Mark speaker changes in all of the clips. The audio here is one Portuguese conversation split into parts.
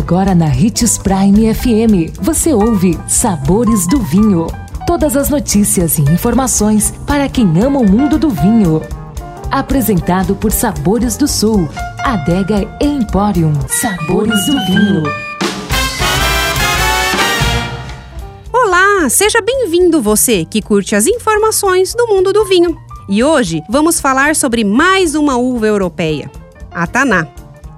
Speaker 1: Agora na Ritz Prime FM, você ouve Sabores do Vinho. Todas as notícias e informações para quem ama o mundo do vinho. Apresentado por Sabores do Sul, Adega Emporium. Sabores do Vinho.
Speaker 2: Olá, seja bem-vindo você que curte as informações do mundo do vinho. E hoje vamos falar sobre mais uma uva europeia, a Taná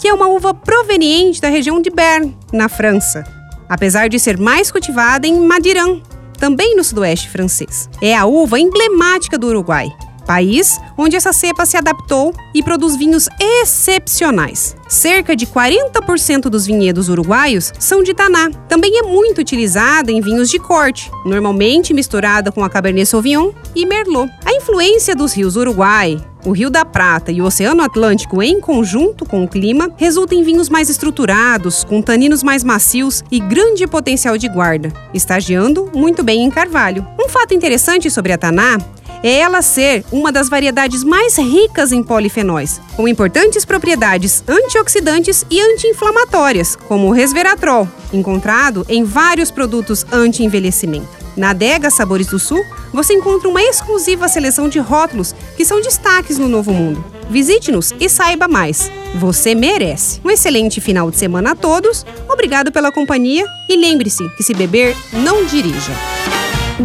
Speaker 2: que é uma uva proveniente da região de Berne, na França, apesar de ser mais cultivada em Madiran, também no sudoeste francês. É a uva emblemática do Uruguai, país onde essa cepa se adaptou e produz vinhos excepcionais. Cerca de 40% dos vinhedos uruguaios são de Taná. Também é muito utilizada em vinhos de corte, normalmente misturada com a Cabernet Sauvignon e Merlot. A influência dos rios Uruguai, o Rio da Prata e o Oceano Atlântico, em conjunto com o clima, resulta em vinhos mais estruturados, com taninos mais macios e grande potencial de guarda, estagiando muito bem em carvalho. Um fato interessante sobre a Taná é ela ser uma das variedades mais ricas em polifenóis, com importantes propriedades antioxidantes e anti-inflamatórias, como o resveratrol, encontrado em vários produtos anti-envelhecimento. Na adega Sabores do Sul, você encontra uma exclusiva seleção de rótulos que são destaques no Novo Mundo. Visite-nos e saiba mais. Você merece. Um excelente final de semana a todos. Obrigado pela companhia e lembre-se que se beber, não dirija.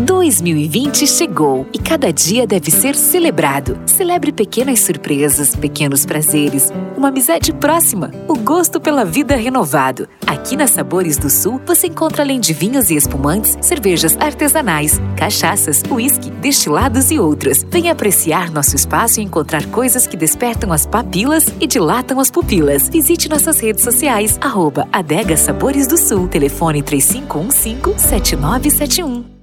Speaker 1: 2020 chegou e cada dia deve ser celebrado. Celebre pequenas surpresas, pequenos prazeres, uma amizade próxima, o gosto pela vida renovado. Aqui na Sabores do Sul você encontra além de vinhos e espumantes, cervejas artesanais, cachaças, uísque, destilados e outras. Venha apreciar nosso espaço e encontrar coisas que despertam as papilas e dilatam as pupilas. Visite nossas redes sociais, arroba Adega Sabores do Sul, telefone 3515 7971.